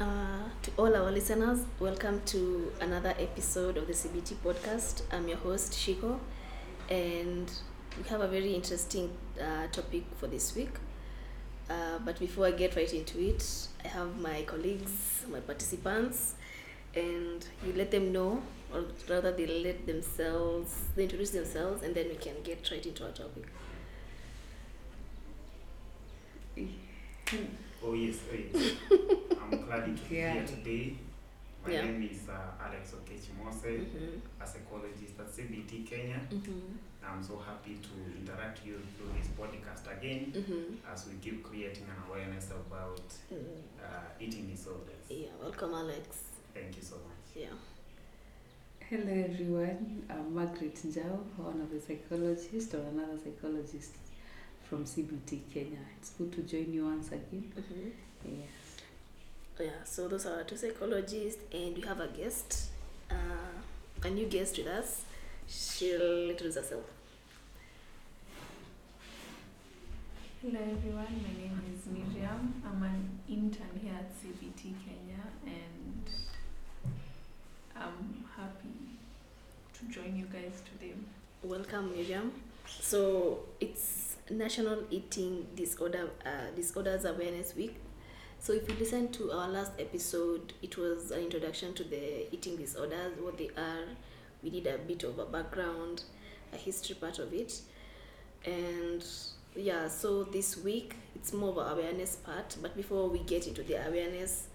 Uh, to all our listeners, welcome to another episode of the CBT podcast. I'm your host, Shiko, and we have a very interesting uh, topic for this week. Uh, but before I get right into it, I have my colleagues, my participants, and you let them know, or rather, they let themselves, they introduce themselves, and then we can get right into our topic. Oh yes, oh, yes. I'm glad to be Yeah. here today. My Yeah. name is uh, Alex Okechimose, Mm-hmm. a psychologist at CBT Kenya. Mm-hmm. I'm so happy to interact with you through this podcast again Mm-hmm. as we keep creating an awareness about uh, eating disorders. Yeah, welcome, Alex. Thank you so much. Yeah. Hello everyone, I'm Margaret Njau, one of the psychologists or another psychologist from CBT Kenya. It's good to join you once again. Mm-hmm. Yeah, so those are our two psychologists, and we have a guest, uh, a new guest with us. She'll introduce herself. Hello everyone, my name is Miriam. I'm an intern here at CBT Kenya and I'm happy to join you guys today. Welcome, Miriam. So it's National Eating Disorder uh, Disorders Awareness Week. So if you listen to our last episode, it was an introduction to the eating disorders, what they are. We did a bit of a background, a history part of it, and yeah. So this week it's more of an awareness part. But before we get into the awareness,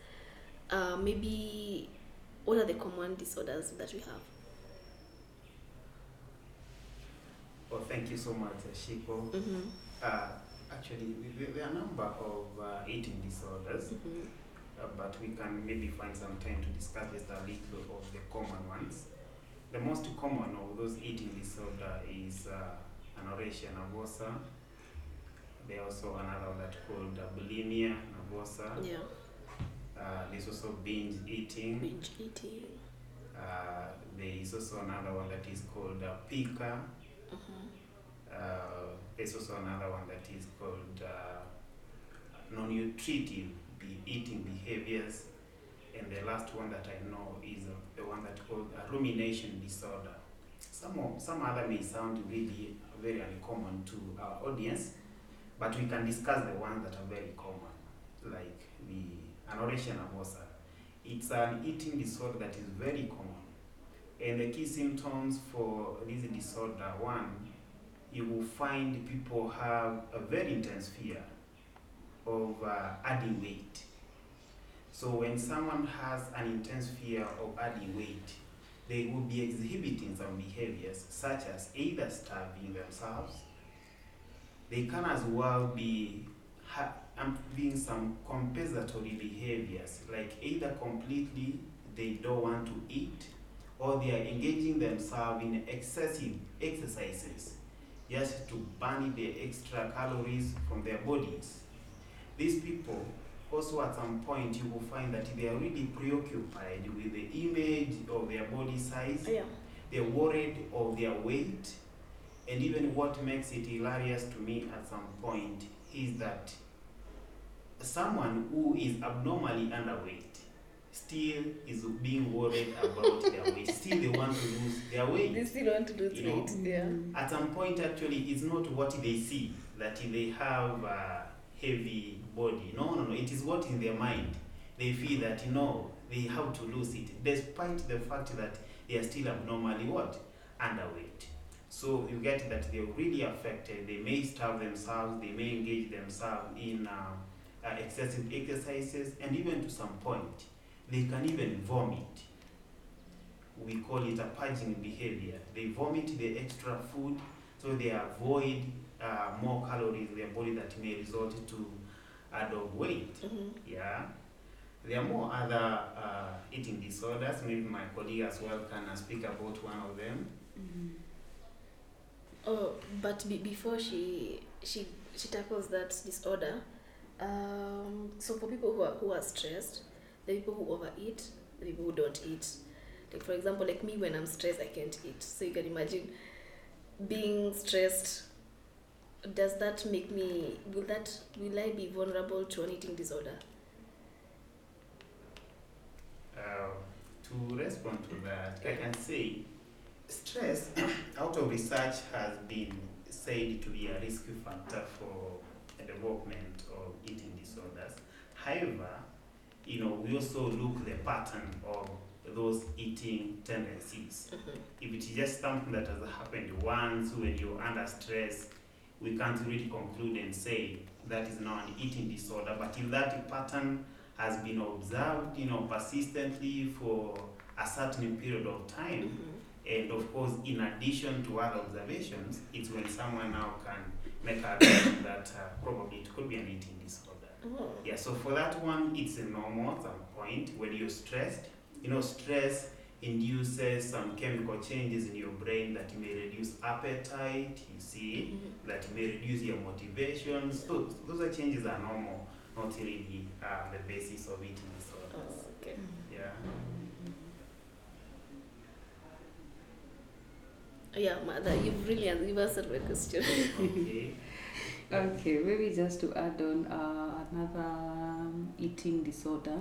uh, maybe what are the common disorders that we have? Well, thank you so much, Shiko. Mm-hmm. Uh, actually, we- there are a number of uh, eating disorders. Mm-hmm. Uh, but we can maybe find some time to discuss just a little of the common ones. The most common of those eating disorder is uh, anorexia nervosa. There also another one that called uh, bulimia nervosa. Yeah. Uh, there's also binge eating. binge eating. Uh, there is also another one that is called uh, pica. Mhm. Uh, there's also another one that is called uh, non-nutritive eating behaviors. And the last one that I know is uh, the one that called rumination disorder. Some, of, some other may sound really very uncommon to our audience, but we can discuss the ones that are very common, like the anorexia nervosa. It's an eating disorder that is very common. And the key symptoms for this disorder, one, you will find people have a very intense fear of uh, adding weight. So when someone has an intense fear of adding weight, they will be exhibiting some behaviors such as either starving themselves, they can as well be ha- um, having some compensatory behaviors, like either completely they don't want to eat, or they are engaging themselves in excessive exercises just to burn the extra calories from their bodies. These people also at some point you will find that they are really preoccupied with the image of their body size, Yeah. they're worried of their weight, and even what makes it hilarious to me at some point is that someone who is abnormally underweight still is being worried about their weight. Still they want to lose their weight They still want to You know? it. Yeah. at some point actually it's not what they see that they have a heavy body no no no it is what in their mind they feel that you know they have to lose it despite the fact that they are still abnormally what underweight so you get that they're really affected they may starve themselves they may engage themselves in uh, uh, excessive exercises and even to some point they can even vomit we call it a purging behavior. They vomit the extra food, so they avoid uh, more calories in their body that may result to add of weight. hmm Yeah. There are more other uh, eating disorders. Maybe my colleague as well can uh, speak about one of them. Oh, but be- before she she she tackles that disorder, um, so for people who are who are stressed, the people who overeat, the people who don't eat. Like for example, like me when I'm stressed, I can't eat. So you can imagine being stressed does that make me will that will I be vulnerable to an eating disorder? Uh, to respond to that, I can say stress, out of research, has been said to be a risk factor for the development of eating disorders. However, you know, we also look the pattern of those eating tendencies. Mhm. If it is just something that has happened once when you're under stress, we can't really conclude and say that is now an eating disorder. But if that pattern has been observed, you know, persistently for a certain period of time, Mhm. and of course, in addition to other observations, it's when someone now can make a that uh, probably it could be an eating disorder. Oh. Yeah, so for that one, it's a normal at some point when you're stressed. You know, stress induces some chemical changes in your brain that may reduce appetite, you see, Mhm. that may reduce your motivation. So those are changes are normal, not really uh, the basis of eating disorders. Oh, okay. Yeah. Yeah, mother, you've really you've answered my question. Okay. Okay, maybe just to add on uh, another um, eating disorder.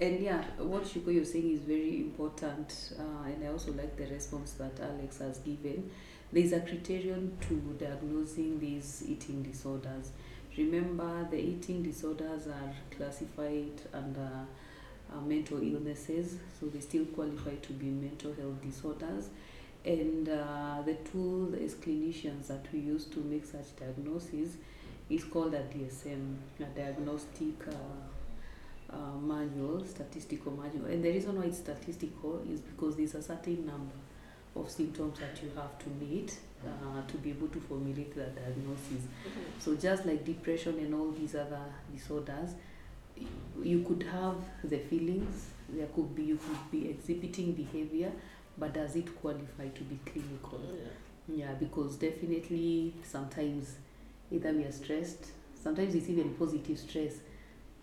And yeah, what Shiko you're saying is very important, uh, and I also like the response that Alex has given. There's a criterion to diagnosing these eating disorders. Remember, the eating disorders are classified under uh, mental illnesses, so they still qualify to be mental health disorders. And uh, the tool as clinicians that we use to make such diagnoses is called a DSM, a diagnostic uh, uh, manual, statistical manual. And the reason why it's statistical is because there's a certain number of symptoms that you have to meet uh, to be able to formulate the diagnosis. Mhm. So just like depression and all these other disorders, you could have the feelings. There could be you could be exhibiting behavior, but does it qualify to be clinical? Yeah. Yeah, because definitely sometimes either we are stressed. Sometimes it's even positive stress.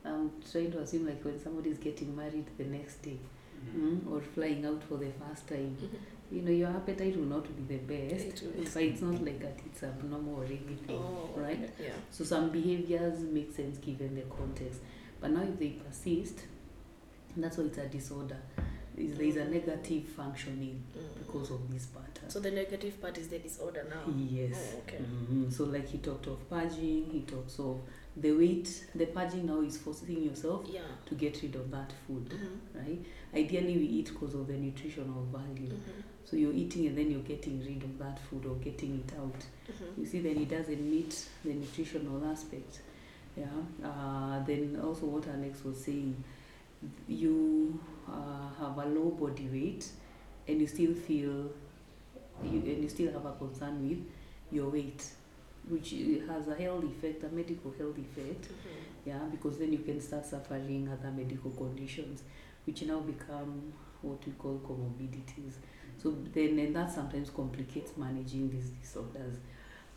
I'm trying to assume like when somebody is getting married the next day Mhm. mm, or flying out for the first time. Mhm. You know, your appetite will not be the best, It but it's not like that it's abnormal or anything, Oh, right? Yeah. So some behaviors make sense given the context. But now if they persist, that's why it's a disorder. Is there is a negative functioning Mm. because of this pattern. So the negative part is the disorder now. Yes. Oh, okay. Mhm. So like he talked of purging, he talks of the weight. The purging now is forcing yourself Yeah. to get rid of that food, Mhm. right? Ideally, we eat because of the nutritional value. Mhm. So you're eating and then you're getting rid of that food or getting it out. Mhm. You see, then it doesn't meet the nutritional aspect. Yeah. Uh, then also what Alex was saying, you uh, have a low body weight, and you still feel, you and you still have a concern with your weight, which has a health effect, a medical health effect. Mhm. Yeah, because then you can start suffering other medical conditions, which now become what we call comorbidities. So then, and that sometimes complicates managing these disorders.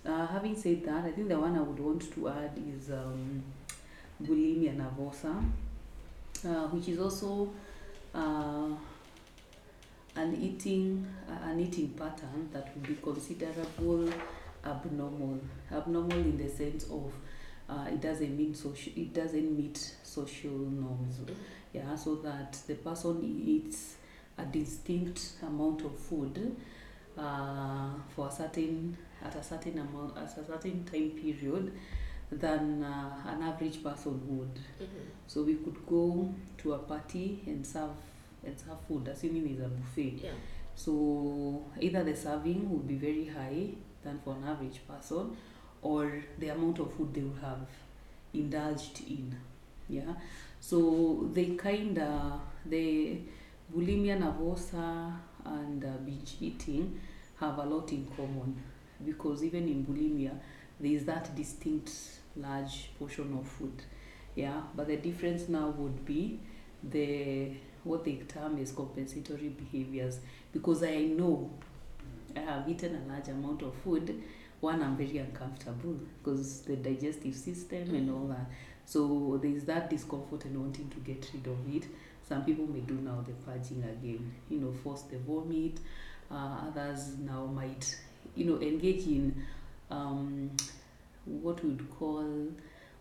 Uh, having said that, I think the one I would want to add is um, bulimia nervosa, which is also uh, an eating uh, an eating pattern that would be considerable abnormal. Abnormal in the sense of uh, it doesn't mean social. It doesn't meet social norms. Yeah, so that the person eats a distinct amount of food uh, for a certain at a certain amount at a certain time period than uh, an average person would. Mhm. So we could go to a party and serve and serve food, assuming it's a buffet. Yeah. So either the serving would be very high than for an average person, or the amount of food they would have indulged in. Yeah. So they kind of the bulimia nervosa and uh, binge eating have a lot in common because even in bulimia there is that distinct large portion of food. Yeah. But the difference now would be the what they term as compensatory behaviors because I know I have eaten a large amount of food. One, I'm very uncomfortable because the digestive system and all that. So there's that discomfort and wanting to get rid of it. Some people may do now the purging again, you know, force the vomit. Uh, others now might, you know, engage in um, what we would call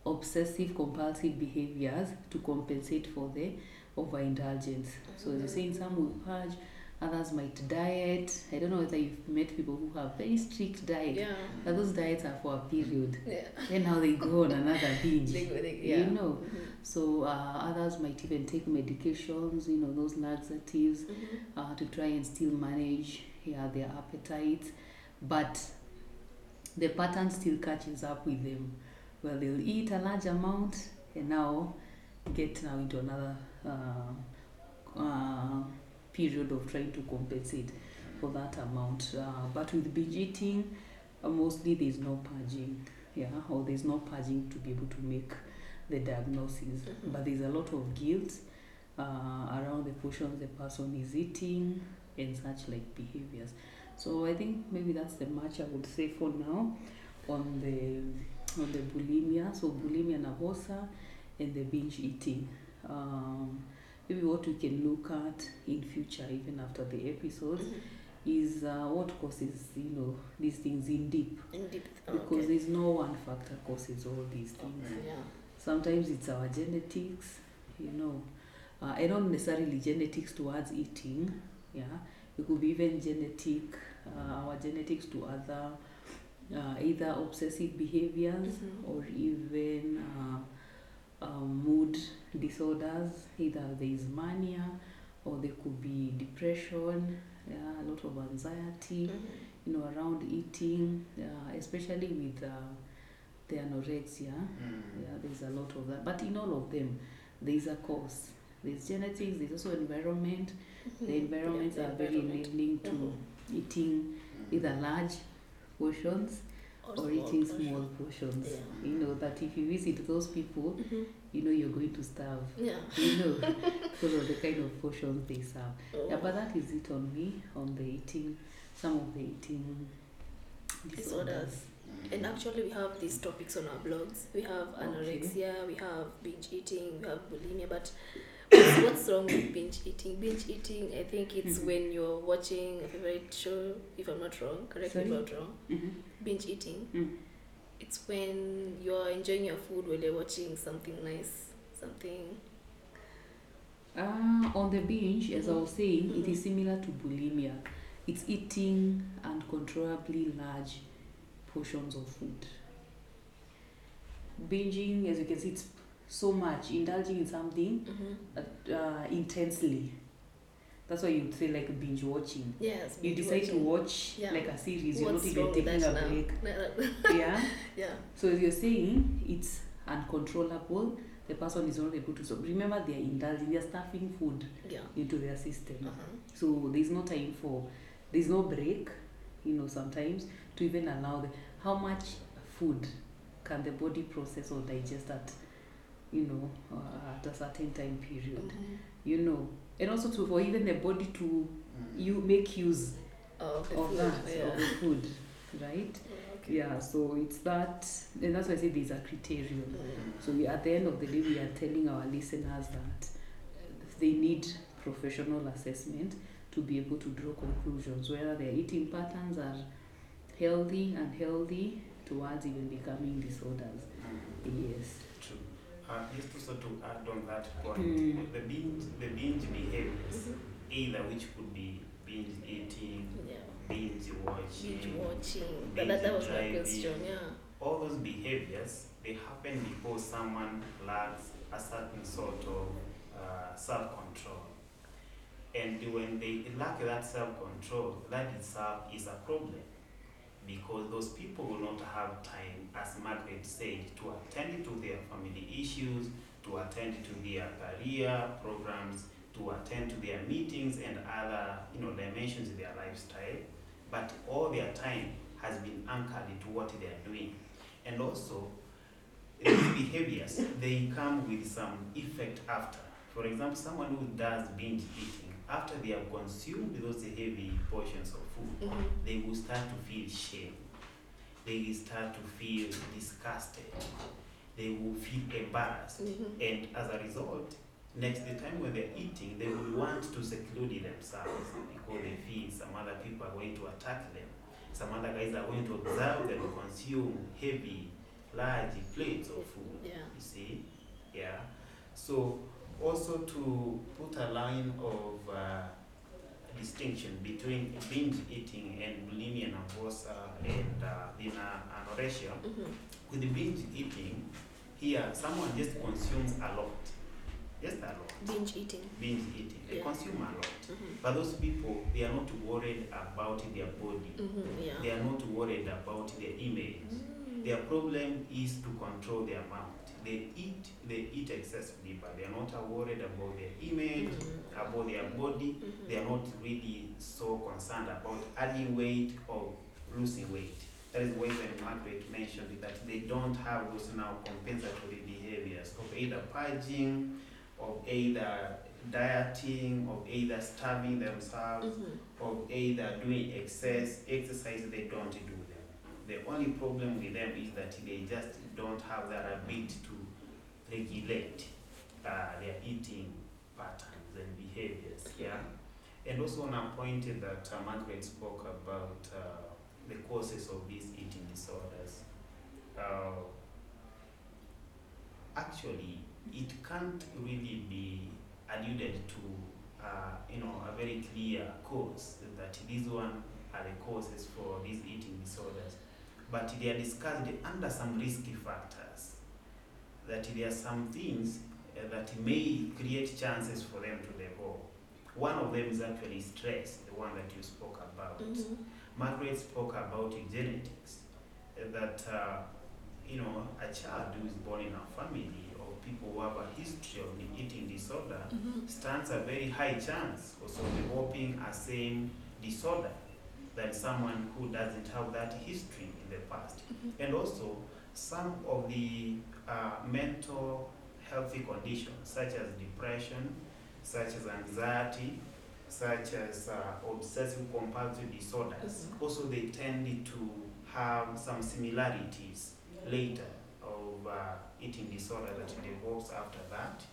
obsessive compulsive behaviors to compensate for the overindulgence. So as you're saying, some will purge, others might diet i don't know whether you've met people who have very strict diet Yeah. but those diets are for a period Yeah. then now they go on another binge They they, you yeah. know Mhm. so uh, others might even take medications you know those laxatives Mhm. uh, to try and still manage yeah, their appetite but the pattern still catches up with them. Well they'll eat a large amount and now get now into another uh, uh, period of trying to compensate for that amount. Uh, but with binge eating uh, mostly there's no purging. Yeah or there's no purging to be able to make the diagnosis. Mhm. but there's a lot of guilt uh, around the portions the person is eating and such like behaviors so i think maybe that's the much i would say for now on the on the bulimia so bulimia nervosa and the binge eating um, maybe what we can look at in future even after the episodes Mhm. is uh, what causes you know these things in deep In deep. because okay. there's no one factor causes all these things Yeah. sometimes it's our genetics you know uh, and not necessarily genetics towards eating yeah it could be even genetic uh, our genetics to other uh, either obsessive behaviors Mhm. or even uh, um, mood disorders either there is mania or there could be depression yeah, a lot of anxiety Mhm. you know around eating uh, especially with uh, the anorexia Mm. yeah there's a lot of that but in all of them there's a cause there's genetics there's also environment the Mhm. environments Yeah, the are very environment. enabling to Mhm. eating Mm. either large portions or eating small portions Yeah. you know that if you visit those people Mhm. you know you're going to starve Yeah. you know because of the kind of portions they serve Oh. yeah but that is it on me on the eating some of the eating disorders, Disorders. And actually, we have these topics on our blogs. We have Okay. anorexia, we have binge eating, we have bulimia. But what's, wrong with binge eating? Binge eating, I think it's Mhm. when you're watching a favorite show, if I'm not wrong, correct me if I'm wrong. Mhm. Binge eating, Mm. it's when you're enjoying your food while you're watching something nice, something. Uh, on the binge, as I was saying, it is similar to bulimia. It's eating uncontrollably large portions of food. Binging, as you can see, it's so much indulging in something Mm-hmm. uh, intensely. That's why you'd say like binge watching. Yes. You decide to watch Yeah. like a series. You're not even taking a now? break. No, no. yeah. yeah. So as you're saying, it's uncontrollable. The person is not able to. So remember, they are indulging. They are stuffing food Yeah. into their system. Uh-huh. So there's no time for, there's no break, you know, sometimes to even allow the, how much food can the body process or digest at, you know, uh, at a certain time period, Mhm. you know, and also to for even the body to Mm. you make use Of the of food. that yeah. of the food, right? Okay. Yeah. So it's that, and that's why I say there's a criterion. Mm. So we, at the end of the day, we are telling our listeners that they need professional assessment to be able to draw conclusions whether their eating patterns are healthy and healthy towards even becoming disorders. Mm. Yes. Uh, just also to add on that point, Mm. the binge, the binge behaviors, Mhm. either which could be binge eating, Yeah. binge watching, Binge watching. binge That, that was my question. Yeah. all those behaviors they happen because someone lacks a certain sort of uh, self-control and when they lack that self-control that itself is a problem because those people will not have time as margaret said to attend to their family issues to attend to their career programs to attend to their meetings and other you know dimensions in their lifestyle. But all their time has been anchored into what they are doing. And also these behaviors they come with some effect after. For example someone who does binge eating after they have consumed those heavy portions of food Mhm. they will start to feel shame. They will start to feel disgusted. They will feel embarrassed. Mhm. and as a result next the time when they're eating they will want to seclude themselves because they feel some other people are going to attack them. Some other guys are going to observe them consume heavy large plates of food. Yeah. you see? Yeah. So also to put a line of uh, distinction between binge eating and bulimia nervosa and uh, uh, anorexia. Mhm. With the binge eating, here someone just consumes a lot, just a lot. Binge eating. Binge eating, they Yeah. consume a lot. Mhm. But those people, they are not worried about their body. Mhm. Yeah. They are not worried about their image. Mm. Their problem is to control their mouth. They eat, they eat excessively, but they are not worried about their image, Mhm. about their body. Mhm. They are not really so concerned about adding weight or losing weight. That is why when Margaret mentioned that they don't have those now compensatory behaviors of either purging, of either dieting, of either starving themselves, Mhm. of either doing excess exercise, they don't do. The only problem with them is that they just don't have that ability to regulate uh, their eating patterns and behaviors. Yeah, and also on a point that uh, Margaret spoke about uh, the causes of these eating disorders. Uh, actually, it can't really be alluded to, uh, you know, a very clear cause that these one are the causes for these eating disorders, but they are discussed under some risky factors. That there are some things uh, that may create chances for them to develop. One of them is actually stress, the one that you spoke about. Mhm. Margaret spoke about genetics, uh, that uh, you know a child who is born in a family or people who have a history of eating disorder Mhm. stands a very high chance also developing a same disorder than someone who doesn't have that history in the past. Mhm. And also some of the uh, mental healthy conditions such as depression, such as anxiety, such as uh, obsessive compulsive disorders, Mhm. also they tend to have some similarities later of uh, eating disorder that develops after that.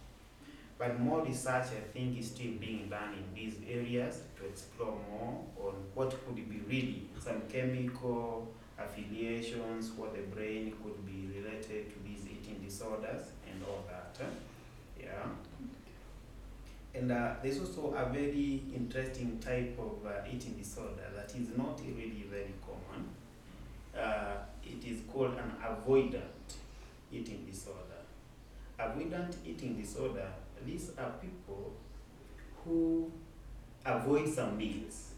But more research, I think, is still being done in these areas to explore more on what could be really some chemical affiliations, what the brain could be related to these eating disorders and all that. Yeah. And uh, there's also a very interesting type of uh, eating disorder that is not really very common. Uh, it is called an avoidant eating disorder. Avoidant eating disorder, these are people who avoid some meals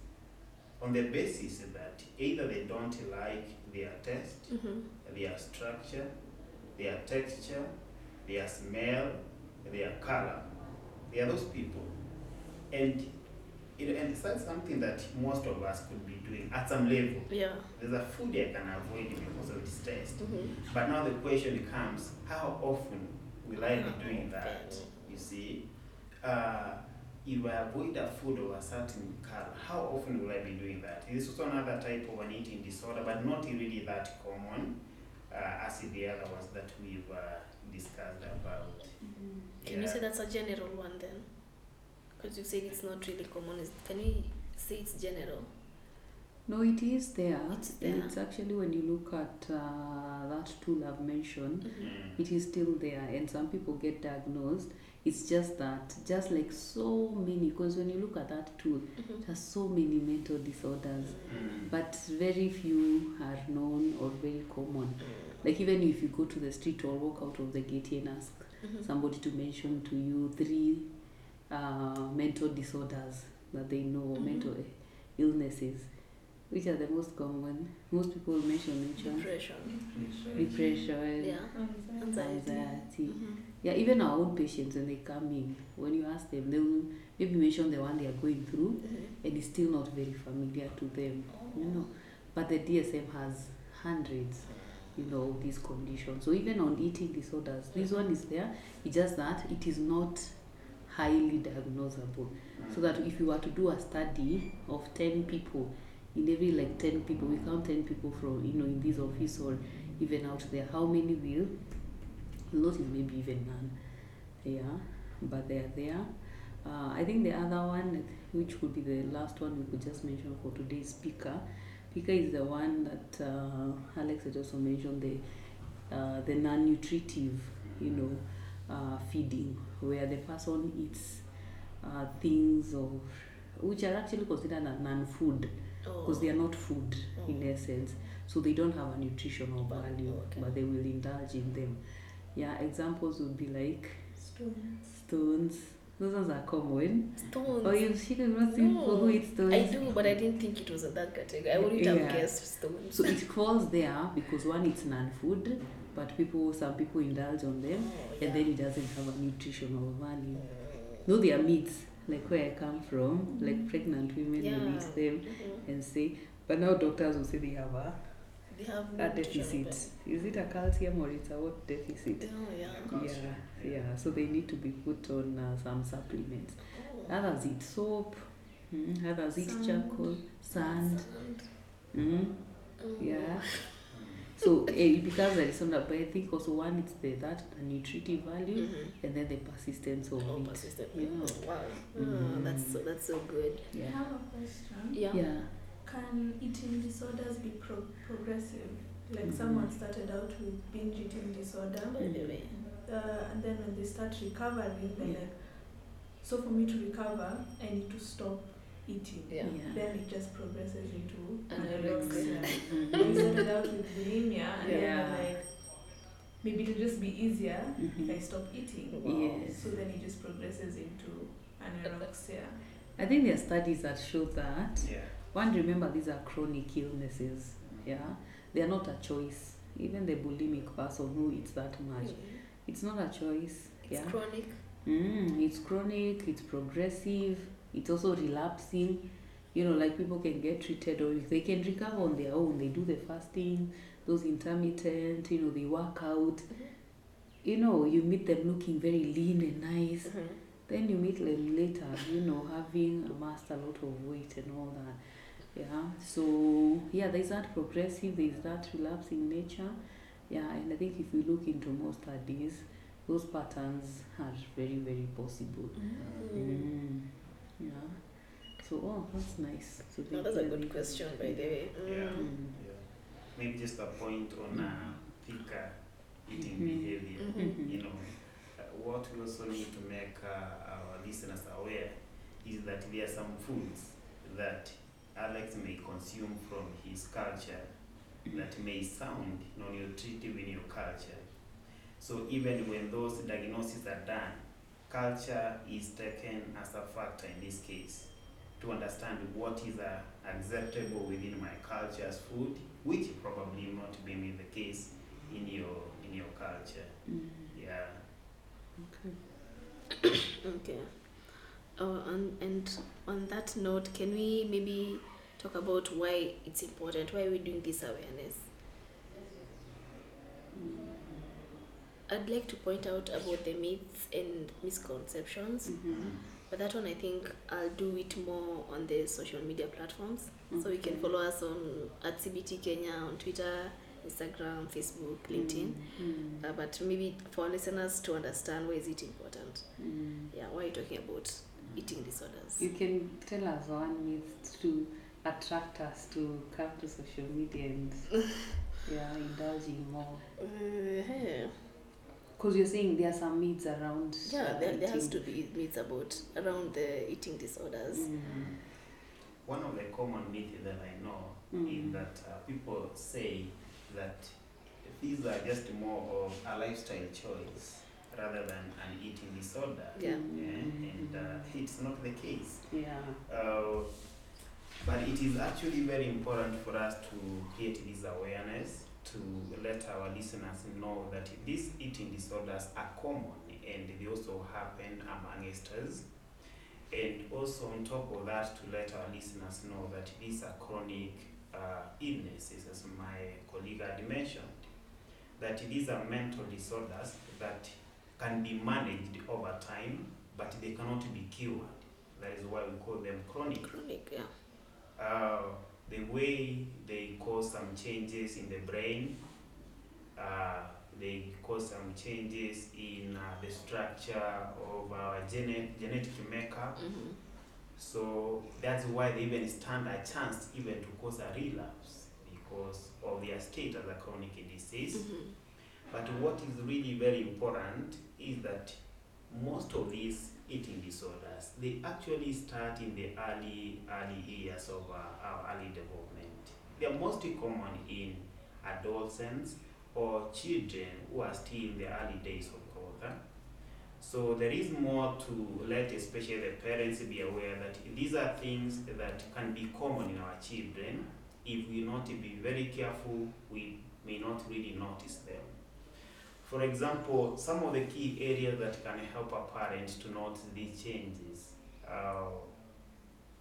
on the basis that either they don't like their taste, Mhm. their structure, their texture, their smell, their color. They are those people. And it, and that's something that most of us could be doing at some level. Yeah. There's a food I can avoid because of its taste. Mhm. But now the question becomes, how often will I be doing that? Okay. You see, uh, if I avoid a food of a certain color, how often will I be doing that? This is also another type of an eating disorder, but not really that common uh, as the other ones that we've uh, discussed about. Can you say that's a general one then? Because you said it's not really common. Is- Can we say it's general? No, it is there. It's there. It's actually when you look at uh, that tool I've mentioned, Mhm. Mm. it is still there, and some people get diagnosed. It's just that, just like so many, because when you look at that tool, Mhm. there's so many mental disorders, Mm. but very few are known or very common. Mm. Like even if you go to the street or walk out of the gate and ask Mhm. somebody to mention to you three uh, mental disorders that they know, Mhm. mental illnesses, which are the most common. Most people mention which one? Depression. Depression, Yeah. Anxiety. anxiety. Mhm. Yeah, even our own patients when they come in, when you ask them, they will maybe mention the one they are going through, Mhm. and it's still not very familiar to them, you know. But the DSM has hundreds, you know, of these conditions. So even on eating disorders, this one is there. It's just that it is not highly diagnosable. So that if you were to do a study of ten people, in every like ten people, we count ten people from you know in this office or even out there, how many will? Not maybe even none. Yeah, but they are there. Uh, I think the other one, which would be the last one we could just mention for today's speaker, Pica is the one that uh, Alex had also mentioned the uh, the non-nutritive, you know, uh, feeding, where the person eats uh, things of which are actually considered a non-food because they are not food in Oh. essence so they don't have a nutritional value Okay. but they will indulge in them yeah examples would be like Stones. stones those ones are common Stones. oh you've seen not people who No, eat stones I do, but I didn't think it was in that category. I wouldn't have guessed stones. so it falls there because one it's non-food but people some people indulge on them Oh, and then it doesn't have a nutritional value mm. though they are meats like where i come from like pregnant women will Yeah. eat them Mhm. and say but now doctors will say they have a, They have a deficit is it a calcium or it's a what deficit. Oh, yeah. yeah yeah so they need to be put on uh, some supplements Oh. others eat soap mm, others eat Sand. charcoal sand Sand. mm, Oh. yeah so eh, it becomes a disorder but i think also one it's the that the nutritive value Mhm. and then the persistence of Oh, it persistent. Yeah. Oh, wow. Oh, Mm. that's so that's so good. I yeah have a question. Yeah. yeah Can eating disorders be pro- progressive? Like Mhm. someone started out with binge eating disorder, By the way. uh, and then when they start recovering, they're Yeah. like, so for me to recover, I need to stop eating. Yeah. Then it just progresses into Anorexia. anorexia. Mhm. we started out with bulimia, and then Yeah. we're like, maybe it'll just be easier if I stop eating. Wow. Yes. So then it just progresses into anorexia. I think there are studies that show that Yeah. one remember these are chronic illnesses yeah they are not a choice even the bulimic person who eats that much Mm. it's not a choice It's yeah chronic. mm, it's chronic it's progressive it's also relapsing you know like people can get treated or if they can recover on their own they do the fasting those intermittent you know they work out you know you meet them looking very lean and nice Mhm. then you meet them later, you know, having amassed a lot of weight and all that. Yeah. So yeah, there's that progressive, there's that relapsing nature. Yeah, and I think if we look into more studies, those patterns are very, very possible. Mm. Mm. Yeah. So oh that's nice. So No, they that's a good question, by the way. Yeah. Mm. Yeah. Maybe just a point on uh, pica eating Mhm. behavior. Mhm. You know, uh, what we also need to make uh, our listeners aware is that there are some foods that Alex may consume from his culture that may sound non-nutritive in your culture. So even when those diagnoses are done, culture is taken as a factor in this case to understand what is uh, acceptable within my culture as food, which probably not being the case in your in your culture. Mm. Yeah. Okay. Okay. Oh, and, and on that note, can we maybe talk about why it's important? Why are we doing this awareness? I'd like to point out about the myths and misconceptions, Mhm. but that one I think I'll do it more on the social media platforms. So you can follow us on at CBT Kenya on Twitter, Instagram, Facebook, LinkedIn. Mm. Uh, but maybe for listeners to understand why is it important? Mm. Yeah, why are you talking about eating disorders? You can tell us one myth to attract us to come to social media and yeah, indulging more. Uh, Because you're saying there are some myths around. yeah, uh, there, there has to be myths about around the eating disorders. Mm. One of the common myths that I know Mm. is that uh, people say that these are just more of a lifestyle choice rather than an eating disorder. Yeah. Yeah, and uh, it's not the case. Yeah. Uh, but it is actually very important for us to create this awareness to let our listeners know that these eating disorders are common and they also happen among us. And also on top of that, to let our listeners know that these are chronic uh, illnesses, as my colleague had mentioned, that these are mental disorders that can be managed over time, but they cannot be cured. That is why we call them chronic. Chronic, yeah. Uh, the way they cause some changes in the brain, uh, they cause some changes in uh, the structure of our gene- genetic makeup. hmm So that's why they even stand a chance even to cause a relapse because of their state as a chronic disease. hmm But what is really very important is that most of these eating disorders they actually start in the early early years of uh, our early development. They are mostly common in adolescents or children who are still in the early days of growth. So there is more to let especially the parents be aware that these are things that can be common in our children. If we not be very careful, we may not really notice them. For example, some of the key areas that can help a parent to notice these changes uh,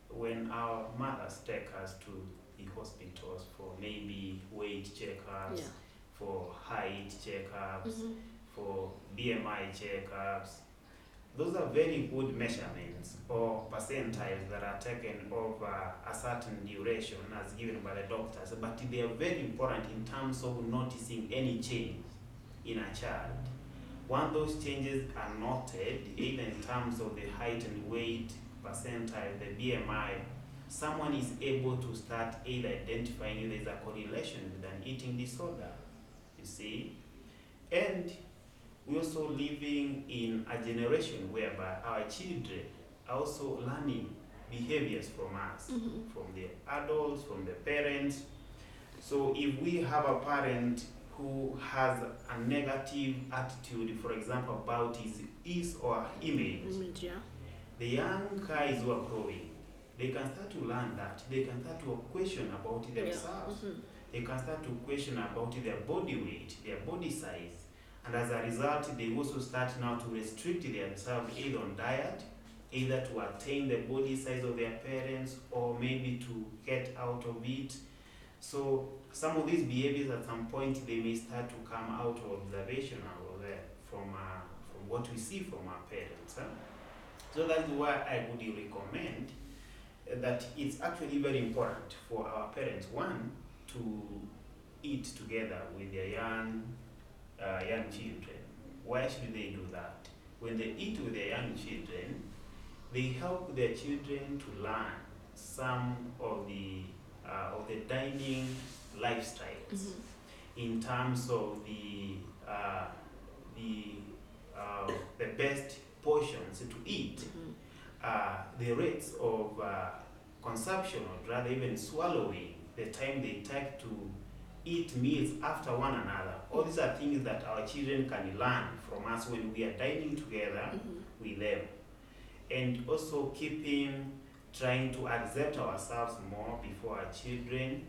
when our mothers take us to the hospitals for maybe weight checkups, Yeah. for height checkups, Mhm. for BMI checkups. Those are very good measurements or percentiles that are taken over a certain duration as given by the doctors, but they are very important in terms of noticing any change in a child. Once those changes are noted, either in terms of the height and weight percentile, the BMI, someone is able to start either identifying if there's a correlation with an eating disorder. You see? And we're also living in a generation whereby our children are also learning behaviors from us, Mhm. from the adults, from the parents. So if we have a parent who has a negative attitude, for example, about his, his or her image, Image, yeah. the young guys who are growing, they can start to learn that. They can start to question about themselves. Mhm. They can start to question about their body weight, their body size. And as a result, they also start now to restrict themselves either on diet, either to attain the body size of their parents, or maybe to get out of it. So some of these behaviors at some point they may start to come out of observation or from uh, from what we see from our parents. huh? So that's why I would recommend uh, that it's actually very important for our parents one to eat together with their young uh, young children. Why should they do that? When they eat with their young children, they help their children to learn some of the uh, of the dining lifestyles Mhm. in terms of the uh, the uh, the best portions to eat Mhm. Uh, the rates of uh, consumption or rather even swallowing, the time they take to eat meals after one another. All these are things that our children can learn from us when we are dining together Mhm. with them. And also keeping, trying to accept ourselves more before our children.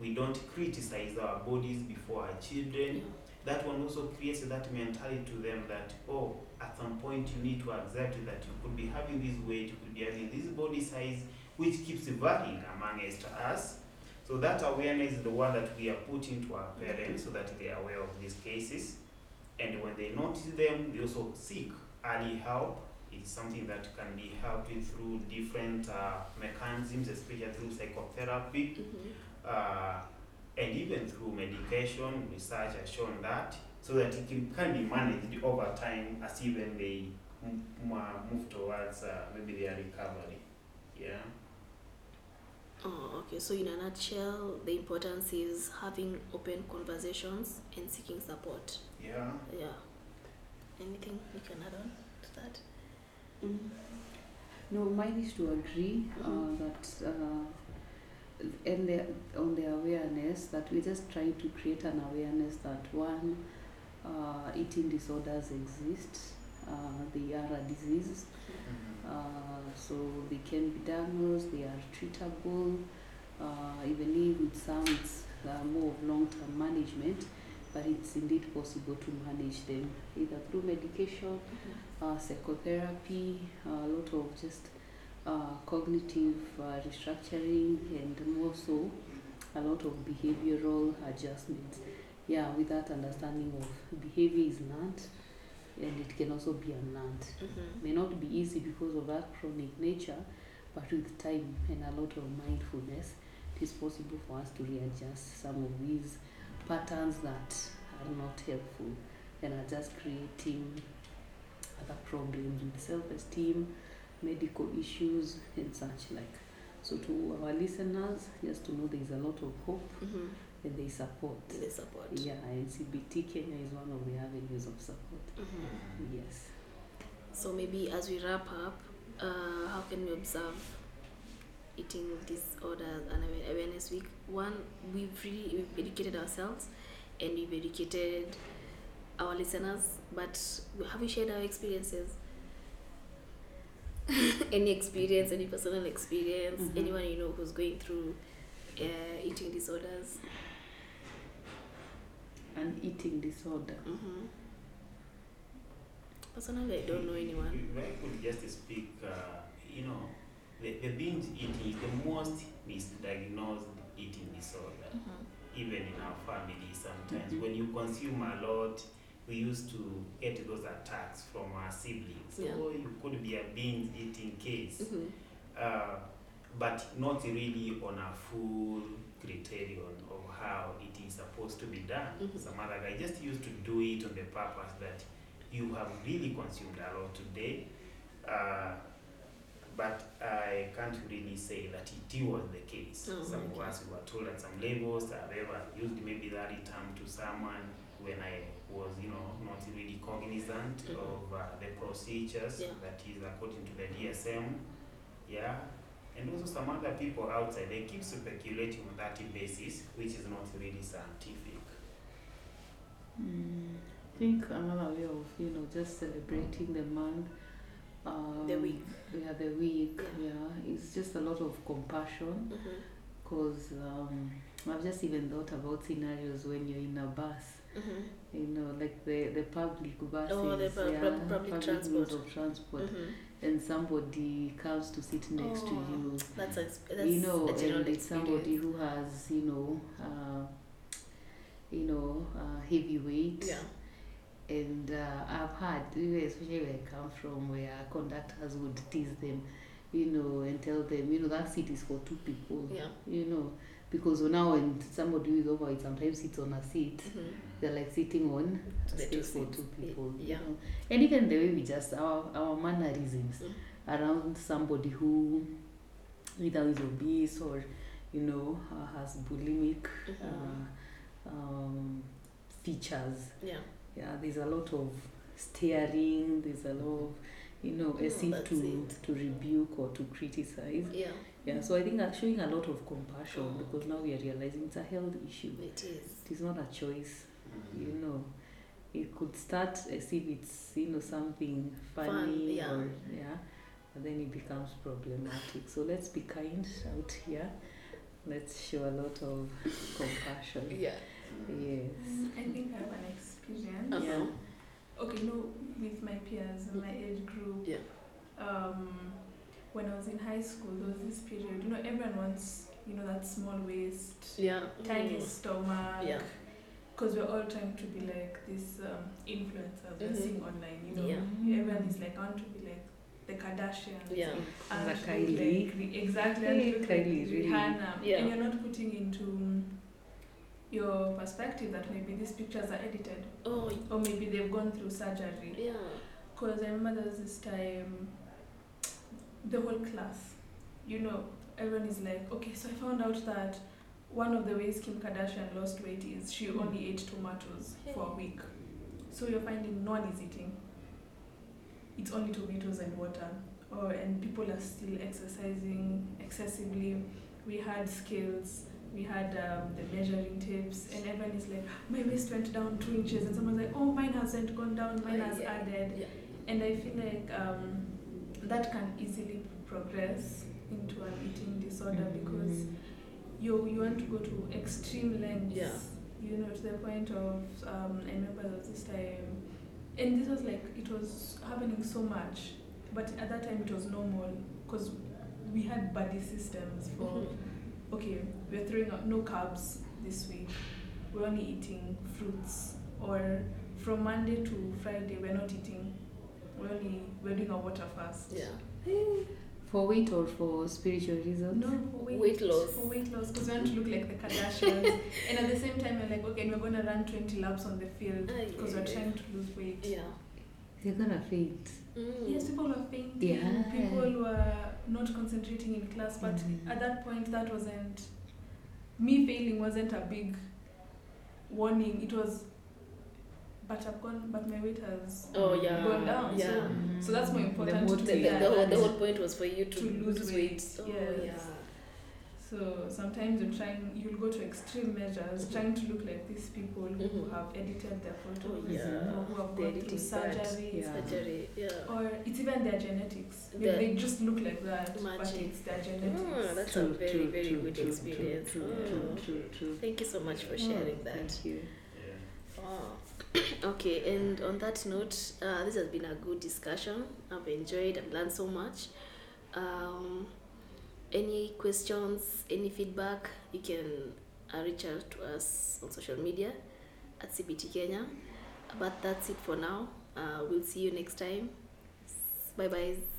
We don't criticize our bodies before our children Yeah. That one also creates that mentality to them that oh at some point you need to accept that you could be having this weight you could be having this body size which keeps varying amongst us. So that awareness is the one that we are putting to our parents so that they are aware of these cases. And when they notice them they also seek early help. It's something that can be helped with through different uh, mechanisms especially through psychotherapy. Mhm. uh, and even through medication, research has shown that, so that it can, can be managed over time as even they m- m- uh, move towards uh, maybe their recovery. Yeah. Oh, okay. So, in a nutshell, the importance is having open conversations and seeking support. Yeah. Yeah. Anything you can add on to that? Mm. No, mine is to agree uh, Mhm. that uh, and the, on the awareness that we're just trying to create an awareness that one, uh, eating disorders exist. Uh, they are a disease, uh, so they can be diagnosed. They are treatable. Uh, even if some it's uh, more of long-term management, but it's indeed possible to manage them either through medication uh, psychotherapy, a lot of just cognitive uh, restructuring, and more so a lot of behavioral adjustments. Yeah, with that understanding of behavior is learned and it can also be unlearned. Mhm. May not be easy because of that chronic nature, but with time and a lot of mindfulness, it is possible for us to readjust some of these patterns that are not helpful and are just creating other problems with self-esteem, medical issues, and such like. So to our listeners, just to know there is a lot of hope Mhm. and is support. The support. Yeah, and CBT Kenya is one of the avenues of support. Mhm. Yes. So maybe as we wrap up, uh, how can we observe eating disorders and awareness week? One, we've really we've educated ourselves, and we've educated our listeners. But have we shared our experiences? any experience, any personal experience, Mhm. anyone you know who's going through uh, eating disorders? An eating disorder. Mm-hmm. Personally, I don't know anyone. If I could just speak, uh, you know, the, the binge eating is the most misdiagnosed eating disorder, Mm-hmm. even in our family sometimes. Mhm. When you consume a lot, we used to get those attacks from our siblings. Yeah. You could be a binge eating case. Mm-hmm. uh, but not really on a full criterion of how it is supposed to be done. Mhm. Some other guy just used to do it on the purpose that you have really consumed a lot today. Uh, but I can't really say that it was the case. Oh, some of us were told at some levels. I've ever used maybe that term to someone when I was, you know, not really cognizant Mhm. of uh, the procedures Yeah. that is according to the DSM. Yeah. And also some other people outside, they keep speculating on that basis, which is not really scientific. Mm, I think another way of you know just celebrating the month, um, The week. yeah, the week, Yeah. yeah, it's just a lot of compassion Mm-hmm. because um, I've just even thought about scenarios when you're in a bus, Mm-hmm. you know, like the the public buses, Oh, the yeah, pub- public means transport. of transport, Mm-hmm. and somebody comes to sit next to Oh, you. That's, ex- that's you know, a and it's somebody who has, you know, uh, you know, uh, heavy weight. Yeah. And uh, I've had, especially where I come from, where conductors would tease them, you know, and tell them, you know, that seat is for two people, Yeah. you know, because now when somebody who is overweight sometimes sits on a seat, Mm-hmm. they're like sitting on a space for two people, you Yeah. know. And even the way we just, our, our mannerisms Mm. around somebody who either is obese or, you know, uh, has bulimic Mhm. uh, um, features. Yeah. Yeah, there's a lot of staring, there's a lot of, you know, a Oh, seat to, it. to rebuke or to criticize. Yeah. Yeah, so I think that's showing a lot of compassion Oh. because now we are realizing it's a health issue. It is. It is not a choice, Mm-hmm. you know. It could start as if it's, you know, something funny Fun, yeah. or, yeah, but then it becomes problematic. So let's be kind out here. Let's show a lot of compassion. Yeah. Yes. I think I have an experience. Uh-huh. Yeah. Okay, no, with my peers, in my age group. Yeah. Um, when I was in high school, there was this period. You know, everyone wants, you know, that small waist, Yeah. tiny Mm. stomach. Yeah. Because we're all trying to be like these um, influencers we're Mhm. seeing online. You know, Yeah. everyone is like, I want to be like the Kardashians. Yeah. I want The to look Kylie. Like, Ri- exactly. I Hey, want to look like Kylie is really- Rihanna. Yeah. And you're not putting into your perspective that maybe these pictures are edited Oh, or maybe they've gone through surgery. yeah. Because I remember there was this time, the whole class, you know, everyone is like, okay, so I found out that one of the ways Kim Kardashian lost weight is she only ate tomatoes for a week. So you're finding no one is eating. It's only tomatoes and water. Or and people are still exercising excessively. We had scales, we had um, the measuring tapes, and everyone is like, my waist went down two inches, and someone's like, oh, mine hasn't gone down, mine has Yeah. added. And I feel like um, that can easily progress into an eating disorder because Mm. you you want to go to extreme lengths. Yeah. You know, to the point of um, I remember there was this time, and this was like it was happening so much, but at that time it was normal because we had buddy systems for Mhm. okay, we're throwing out no carbs this week. We're only eating fruits, or from Monday to Friday we're not eating. We're only we're doing a water fast. Yeah. For weight or for spiritual reasons? No, for weight, Weight loss. For weight loss, because we want to look like the Kardashians. and at the same time, we're like, okay, we're going to run 20 laps on the field Ay, because ay, we're trying to lose weight. Yeah. They're gonna faint. Mm. Yes, people were fainting. Yeah. People were not concentrating in class. But Mhm. at that point, that wasn't me failing. wasn't a big warning. It was but I've gone, but my weight has Oh yeah. gone down. Yeah. So, so that's more important The to The, me the, the, whole, the whole point was for you to, To lose weight, Oh, yes. yeah. So sometimes you're trying, you'll go to extreme measures, Mhm. trying to look like these people who Mhm. have edited their photos, Oh, yeah. or who have The gone through surgery, yeah. Surgery. Yeah. or it's even their genetics. Maybe The- they just look like that, but it's their genetics. Mm, that's True, a very, true, very true, good true, experience. True, Oh. true, true, true. Thank you so much for Oh, sharing that. Thank you. Yeah. Okay, and on that note, uh, this has been a good discussion. I've enjoyed and learned so much. Um, any questions, any feedback, you can uh, reach out to us on social media at CBT Kenya. But that's it for now. Uh, we'll see you next time. Bye bye.